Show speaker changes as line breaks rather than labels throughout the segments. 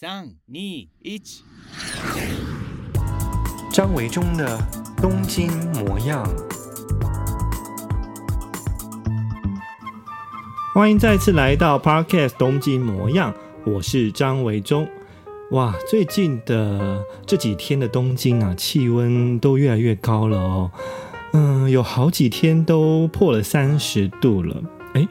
三、二、一，
张维中的东京模样。欢迎再次来到 Podcast 东京模样，我是张维中。哇，最近的这几天的东京啊，气温都越来越高了哦。嗯，有好几天都破了三十度了。诶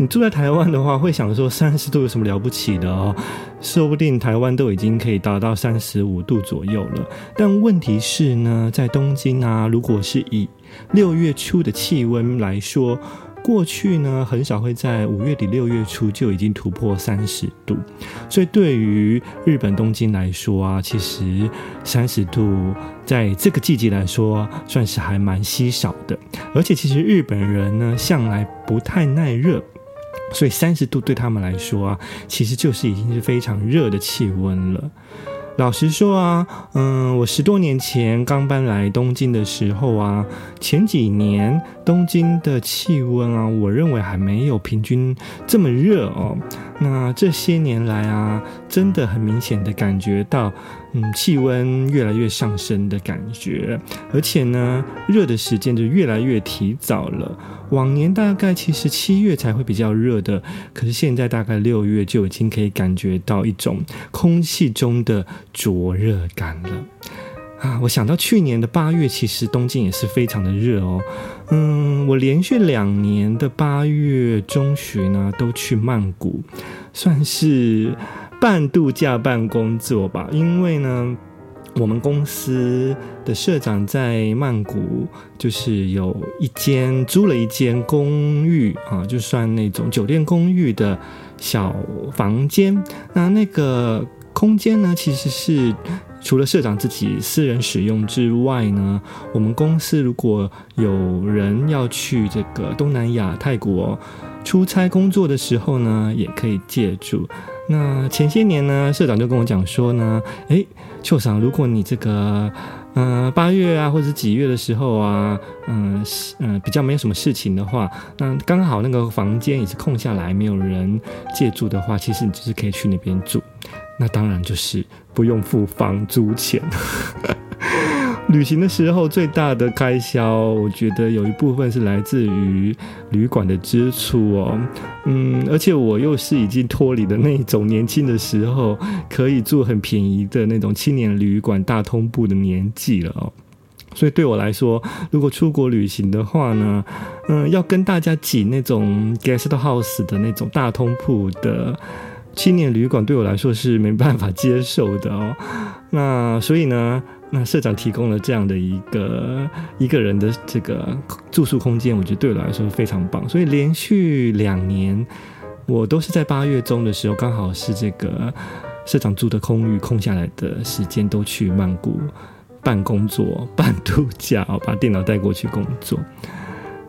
你住在台湾的话，会想说三十度有什么了不起的哦？说不定台湾都已经可以达到三十五度左右了。但问题是呢，在东京啊，如果是以六月初的气温来说，过去呢很少会在五月底六月初就已经突破三十度。所以对于日本东京来说啊，其实三十度在这个季节来说算是还蛮稀少的。而且其实日本人呢向来不太耐热。所以三十度对他们来说啊，其实就是已经是非常热的气温了。老实说啊，嗯，我十多年前刚搬来东京的时候啊，前几年东京的气温啊，我认为还没有平均这么热哦。那这些年来啊，真的很明显的感觉到，嗯，气温越来越上升的感觉，而且呢，热的时间就越来越提早了。往年大概其实七月才会比较热的，可是现在大概六月就已经可以感觉到一种空气中的灼热感了。啊，我想到去年的八月，其实东京也是非常的热哦。嗯，我连续两年的八月中旬呢，都去曼谷，算是半度假半工作吧。因为呢，我们公司的社长在曼谷，就是有一间租了一间公寓啊，就算那种酒店公寓的小房间。那那个空间呢，其实是。除了社长自己私人使用之外呢，我们公司如果有人要去这个东南亚泰国出差工作的时候呢，也可以借住。那前些年呢，社长就跟我讲说呢，哎，秋赏，如果你这个嗯、八月啊或者几月的时候啊，嗯嗯、比较没有什么事情的话，那刚好那个房间也是空下来，没有人借住的话，其实你就是可以去那边住。那当然就是不用付房租钱。旅行的时候最大的开销，我觉得有一部分是来自于旅馆的支出哦。嗯，而且我又是已经脱离的那种年轻的时候可以住很便宜的那种青年旅馆大通铺的年纪了哦。所以对我来说，如果出国旅行的话呢，嗯，要跟大家挤那种 guest house 的那种大通铺的。青年旅馆对我来说是没办法接受的哦，那所以呢，那社长提供了这样的一个一个人的这个住宿空间，我觉得对我来说非常棒。所以连续两年，我都是在八月中的时候，刚好是这个社长租的空域空下来的时间，都去曼谷办工作、办度假，把电脑带过去工作。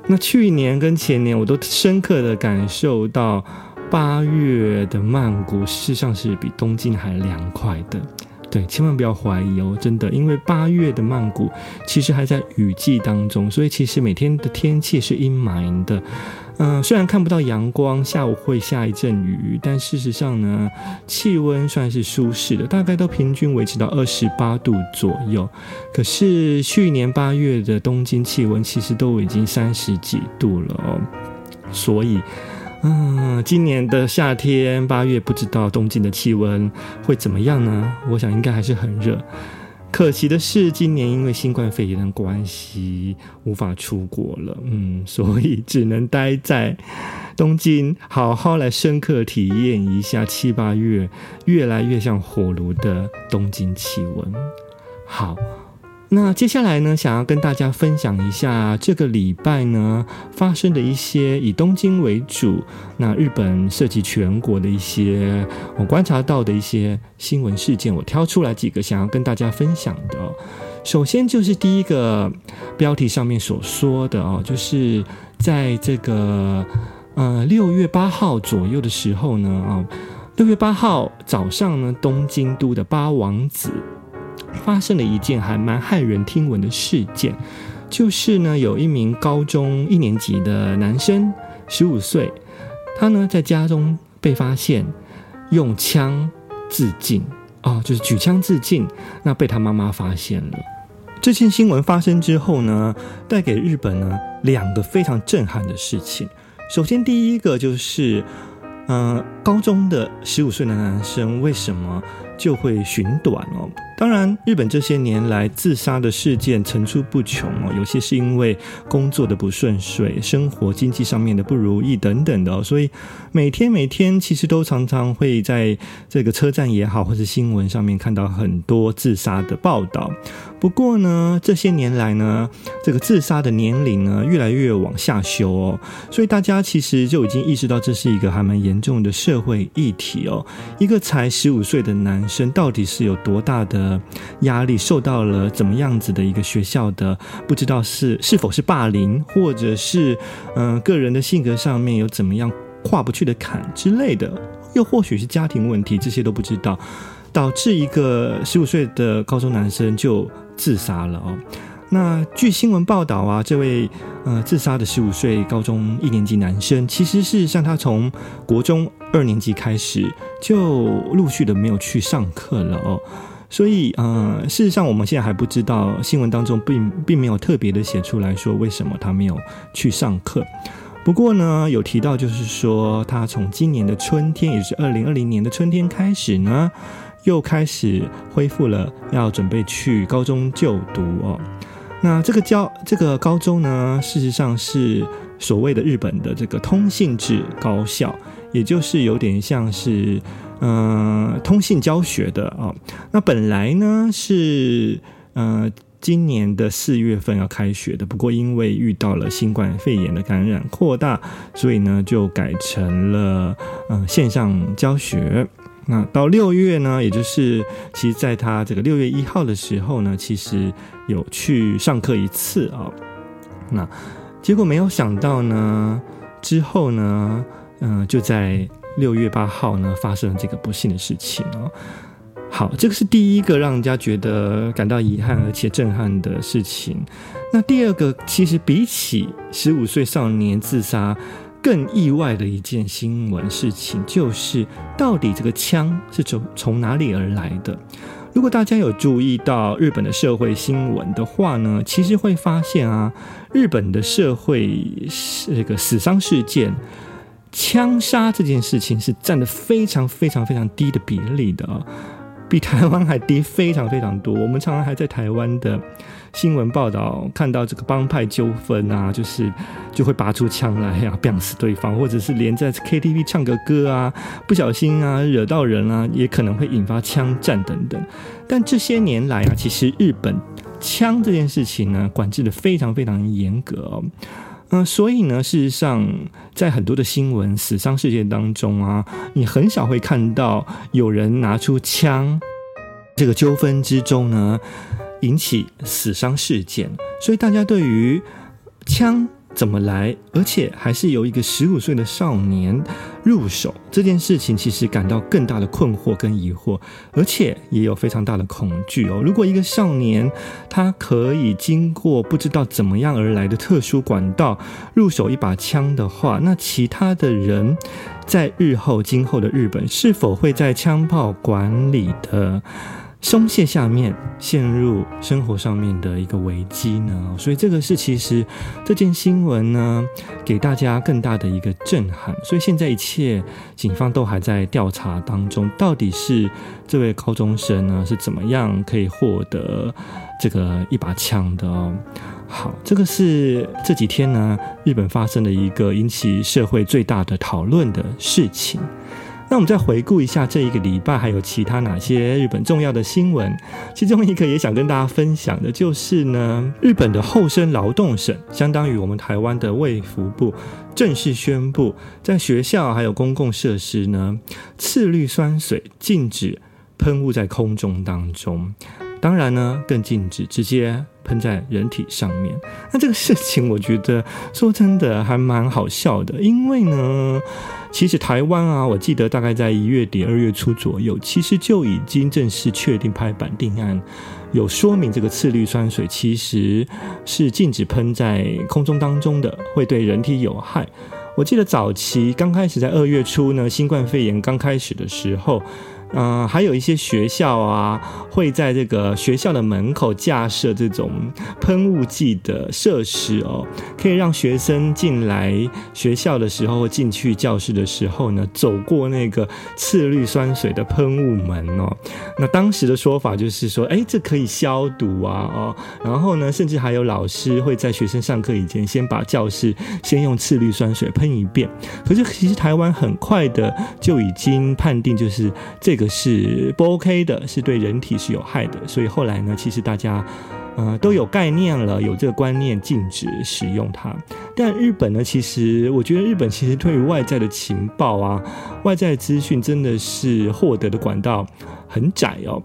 那去年跟前年，我都深刻的感受到。八月的曼谷事实上是比东京还凉快的，对，千万不要怀疑哦，真的，因为八月的曼谷其实还在雨季当中，所以其实每天的天气是阴霾的，嗯、虽然看不到阳光，下午会下一阵雨，但事实上呢，气温算是舒适的，大概都平均维持到二十八度左右。可是去年八月的东京气温其实都已经三十几度了哦，所以。嗯，今年的夏天八月，不知道东京的气温会怎么样呢？我想应该还是很热。可惜的是，今年因为新冠肺炎的关系，无法出国了。嗯，所以只能待在东京，好好来深刻体验一下七八月越来越像火炉的东京气温。好。那接下来呢，想要跟大家分享一下这个礼拜呢发生的一些以东京为主，那日本涉及全国的一些我观察到的一些新闻事件，我挑出来几个想要跟大家分享的。首先就是第一个标题上面所说的哦，就是在这个呃六月八号左右的时候呢，啊六月八号早上呢，东京都的八王子。发生了一件还蛮骇人听闻的事件，就是呢，有一名高中一年级的男生，十五岁，他呢在家中被发现用枪自尽啊，就是举枪自尽，那被他妈妈发现了。这件新闻发生之后呢，带给日本呢两个非常震撼的事情。首先，第一个就是，嗯、高中的十五岁的男生为什么就会寻短哦？当然，日本这些年来自杀的事件层出不穷哦，有些是因为工作的不顺遂、生活经济上面的不如意等等的哦，所以每天每天其实都常常会在这个车站也好，或者新闻上面看到很多自杀的报道。不过呢，这些年来呢，这个自杀的年龄呢越来越往下修哦，所以大家其实就已经意识到这是一个还蛮严重的社会议题哦。一个才十五岁的男生到底是有多大的？压力受到了怎么样子的一个学校的不知道是是否是霸凌，或者是嗯、个人的性格上面有怎么样跨不去的坎之类的，又或许是家庭问题，这些都不知道，导致一个十五岁的高中男生就自杀了哦。那据新闻报道啊，这位呃自杀的十五岁高中一年级男生，其实是像他从国中二年级开始就陆续的没有去上课了哦。所以，呃，事实上，我们现在还不知道新闻当中并并没有特别的写出来说为什么他没有去上课。不过呢，有提到就是说，他从今年的春天，也就是二零二零年的春天开始呢，又开始恢复了要准备去高中就读哦。那这个教这个高中呢，事实上是所谓的日本的这个通信制高校，也就是有点像是。嗯、通信教学的啊、那本来呢是呃今年的四月份要开学的，不过因为遇到了新冠肺炎的感染扩大，所以呢就改成了呃线上教学。那到六月呢，也就是其实在他这个六月一号的时候呢，其实有去上课一次啊、那结果没有想到呢，之后呢，嗯、呃，就在。六月八号呢，发生了这个不幸的事情哦。好，这个是第一个让人家觉得感到遗憾而且震撼的事情。那第二个，其实比起十五岁少年自杀更意外的一件新闻事情，就是到底这个枪是从从哪里而来的？如果大家有注意到日本的社会新闻的话呢，其实会发现啊，日本的社会这个死伤事件。枪杀这件事情是占的非常非常非常低的比例的，比台湾还低非常非常多。我们常常还在台湾的新闻报道看到这个帮派纠纷啊，就是就会拔出枪来呀，毙死对方，或者是连在 KTV 唱个歌啊，不小心啊惹到人啊，也可能会引发枪战等等。但这些年来啊，其实日本枪这件事情呢，管制的非常非常严格哦。嗯、所以呢，事实上，在很多的新闻死伤事件当中啊，你很少会看到有人拿出枪，这个纠纷之中呢，引起死伤事件。所以大家对于枪。怎么来？而且还是由一个十五岁的少年入手这件事情，其实感到更大的困惑跟疑惑，而且也有非常大的恐惧哦。如果一个少年他可以经过不知道怎么样而来的特殊管道入手一把枪的话，那其他的人在日后今后的日本是否会在枪炮管理的松懈下面陷入生活上面的一个危机呢？所以这个是其实这件新闻呢，给大家更大的一个震撼。所以现在一切警方都还在调查当中，到底是这位高中生呢是怎么样可以获得这个一把枪的哦？好，这个是这几天呢日本发生的一个引起社会最大的讨论的事情。那我们再回顾一下这一个礼拜还有其他哪些日本重要的新闻，其中一个也想跟大家分享的就是呢，日本的厚生劳动省，相当于我们台湾的卫福部，正式宣布在学校还有公共设施呢，次氯酸水禁止喷雾在空中当中，当然呢，更禁止直接喷在人体上面。那这个事情，我觉得说真的还蛮好笑的，因为呢。其实台湾啊，我记得大概在一月底、二月初左右，其实就已经正式确定拍板定案，有说明这个次氯酸水其实是禁止喷在空中当中的，会对人体有害。我记得早期刚开始在二月初呢，新冠肺炎刚开始的时候，嗯、还有一些学校啊，会在这个学校的门口架设这种喷雾剂的设施哦，可以让学生进来学校的时候，进去教室的时候呢，走过那个次氯酸水的喷雾门哦。那当时的说法就是说，哎，这可以消毒啊，哦，然后呢，甚至还有老师会在学生上课以前，先把教室先用次氯酸水喷一遍。可是其实台湾很快的就已经判定，就是这个。个是不 OK 的，是对人体是有害的，所以后来呢，其实大家呃都有概念了，有这个观念，禁止使用它。但日本呢，其实我觉得日本其实对于外在的情报啊，外在资讯真的是获得的管道很窄哦。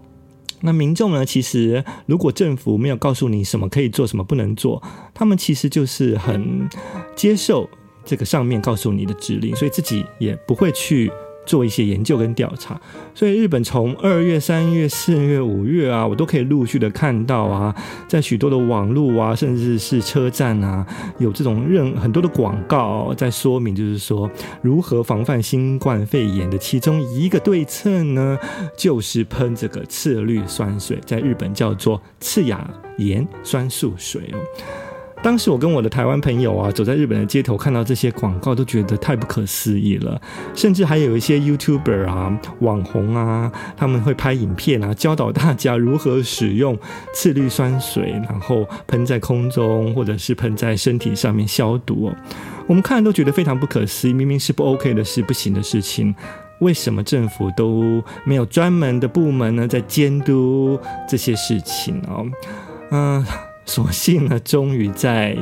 那民众呢，其实如果政府没有告诉你什么可以做，什么不能做，他们其实就是很接受这个上面告诉你的指令，所以自己也不会去。做一些研究跟调查，所以日本从二月、三月、四月、五月啊，我都可以陆续的看到啊，在许多的网络啊，甚至是车站啊，有这种任很多的广告在说明，就是说如何防范新冠肺炎的其中一个对策呢，就是喷这个次氯酸水，在日本叫做次亚盐酸素水哦。当时我跟我的台湾朋友啊，走在日本的街头，看到这些广告，都觉得太不可思议了。甚至还有一些 YouTuber 啊、网红啊，他们会拍影片啊，教导大家如何使用次氯酸水，然后喷在空中，或者是喷在身体上面消毒。我们看都觉得非常不可思议，明明是不 OK 的事，不行的事情，为什么政府都没有专门的部门呢，在监督这些事情哦？嗯。所幸呢，终于在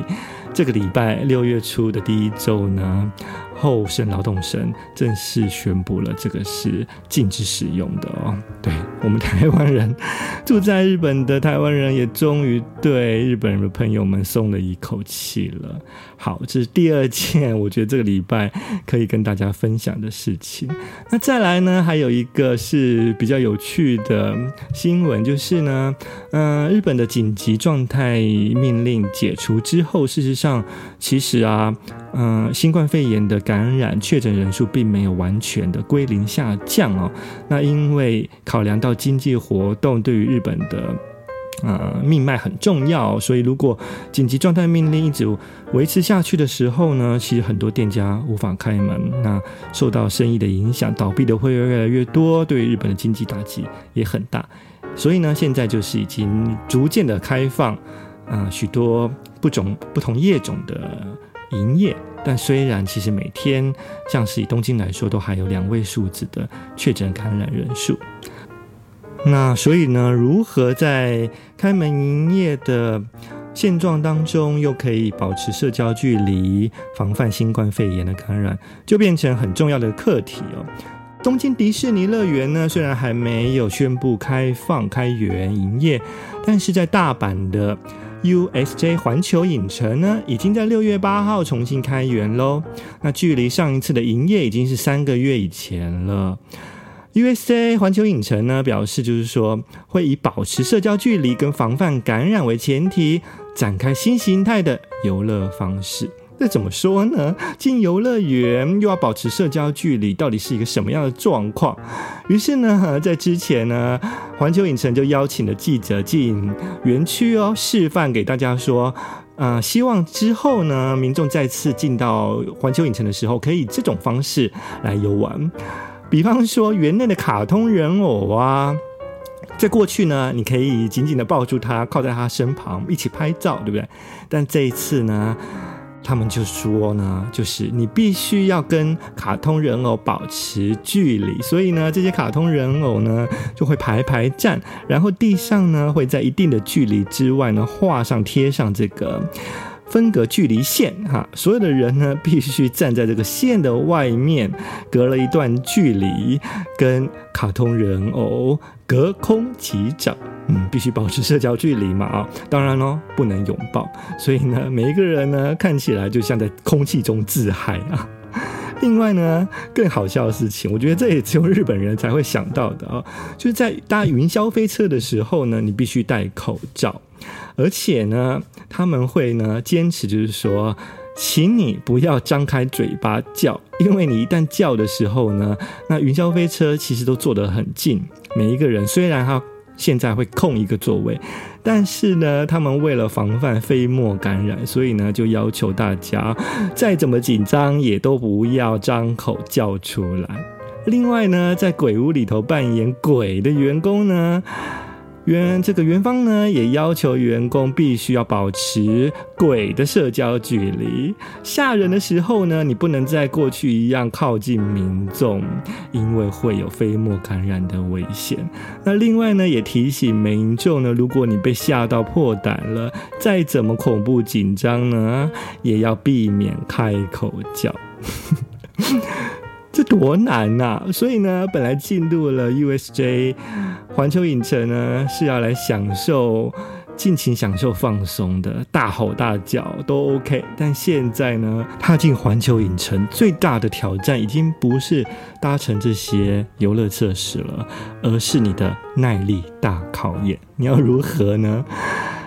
这个礼拜六月初的第一周呢，后生劳动省正式宣布了这个是禁止使用的哦。对，我们台湾人住在日本的台湾人也终于对日本人的朋友们松了一口气了。好，这是第二件我觉得这个礼拜可以跟大家分享的事情。那再来呢，还有一个是比较有趣的新闻，就是呢，嗯、日本的紧急状态命令解除之后，事实上其实啊，嗯、新冠肺炎的感染确诊人数并没有完全的归零下降哦。那因为考量到经济活动对于日本的。呃，命脉很重要，所以如果紧急状态命令一直维持下去的时候呢，其实很多店家无法开门，那受到生意的影响，倒闭的会越来越多，对日本的经济打击也很大。所以呢，现在就是已经逐渐的开放，啊、许多不种不同业种的营业，但虽然其实每天像是以东京来说，都还有两位数字的确诊感染人数。那所以呢，如何在开门营业的现状当中，又可以保持社交距离，防范新冠肺炎的感染，就变成很重要的课题哦。东京迪士尼乐园呢，虽然还没有宣布开放开园营业，但是在大阪的 USJ 环球影城呢，已经在六月八号重新开园喽。那距离上一次的营业已经是三个月以前了。USJ 环球影城呢表示，就是说会以保持社交距离跟防范感染为前提，展开新形态的游乐方式。这怎么说呢？进游乐园又要保持社交距离，到底是一个什么样的状况？于是呢，在之前呢，环球影城就邀请了记者进园区哦，示范给大家说，呃，希望之后呢，民众再次进到环球影城的时候，可以这种方式来游玩。比方说，园内的卡通人偶啊，在过去呢，你可以紧紧的抱住他，靠在他身旁一起拍照，对不对？但这一次呢，他们就说呢，就是你必须要跟卡通人偶保持距离，所以呢，这些卡通人偶呢就会排排站，然后地上呢会在一定的距离之外呢画上贴上这个。分隔距离线，哈，所有的人呢必须站在这个线的外面，隔了一段距离，跟卡通人偶隔空击掌，嗯，必须保持社交距离嘛，啊，当然喽，不能拥抱，所以呢，每一个人呢看起来就像在空气中自嗨啊。另外呢，更好笑的事情，我觉得这也只有日本人才会想到的啊，就是在搭云霄飞车的时候呢，你必须戴口罩。而且呢，他们会呢坚持，就是说请你不要张开嘴巴叫，因为你一旦叫的时候呢，那云霄飞车其实都坐得很近，每一个人虽然他现在会空一个座位，但是呢，他们为了防范飞沫感染，所以呢，就要求大家再怎么紧张也都不要张口叫出来。另外呢，在鬼屋里头扮演鬼的员工呢。原这个园方呢，也要求员工必须要保持鬼的社交距离。吓人的时候呢，你不能再过去一样靠近民众，因为会有飞沫感染的危险。那另外呢，也提醒民众呢，如果你被吓到破胆了，再怎么恐怖紧张呢，也要避免开口叫。这多难呐、啊！所以呢，本来进入了 USJ 环球影城呢，是要来享受、尽情享受、放松的，大吼大叫都 OK。但现在呢，踏进环球影城最大的挑战，已经不是搭乘这些游乐设施了，而是你的耐力大考验。你要如何呢？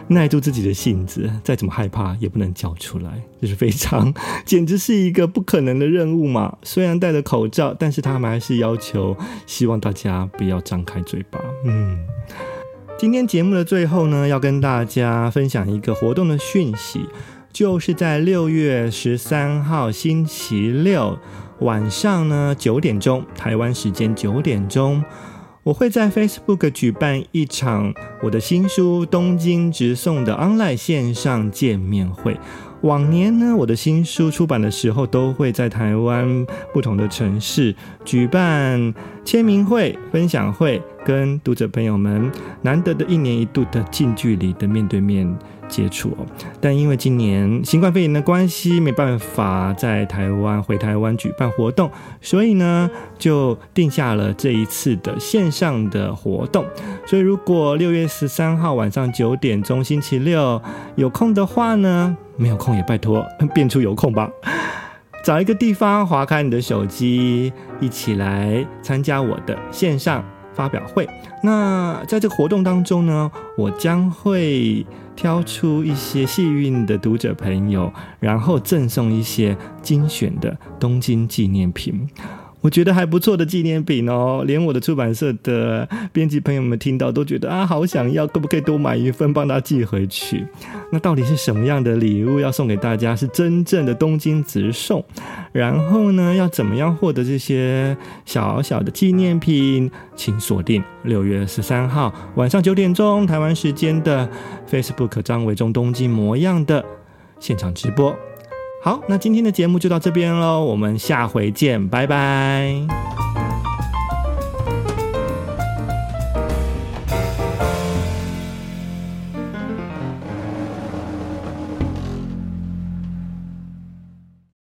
耐住自己的性子，再怎么害怕也不能叫出来，这是非常，简直是一个不可能的任务嘛。虽然戴着口罩，但是他们还是要求，希望大家不要张开嘴巴。嗯，今天节目的最后呢，要跟大家分享一个活动的讯息，就是在六月十三号星期六晚上呢九点钟，台湾时间九点钟。我会在 Facebook 举办一场我的新书《东京直送》的 online 线上见面会。往年呢，我的新书出版的时候，都会在台湾不同的城市举办签名会、分享会，跟读者朋友们难得的一年一度的近距离的面对面。接触哦，但因为今年新冠肺炎的关系，没办法在台湾回台湾举办活动，所以呢，就定下了这一次的线上的活动。所以如果六月十三号晚上九点钟星期六有空的话呢，没有空也拜托变出有空吧，找一个地方划开你的手机，一起来参加我的线上发表会。那在这个活动当中呢，我将会。挑出一些幸运的读者朋友，然后赠送一些精选的东京纪念品。我觉得还不错的纪念品哦，连我的出版社的编辑朋友们听到都觉得啊，好想要，可不可以多买一份帮他寄回去？那到底是什么样的礼物要送给大家？是真正的东京直送？然后呢，要怎么样获得这些小小的纪念品？请锁定六月十三号晚上九点钟台湾时间的 Facebook 张维中东京模样的现场直播。好，那今天的节目就到这边喽，我们下回见，拜拜。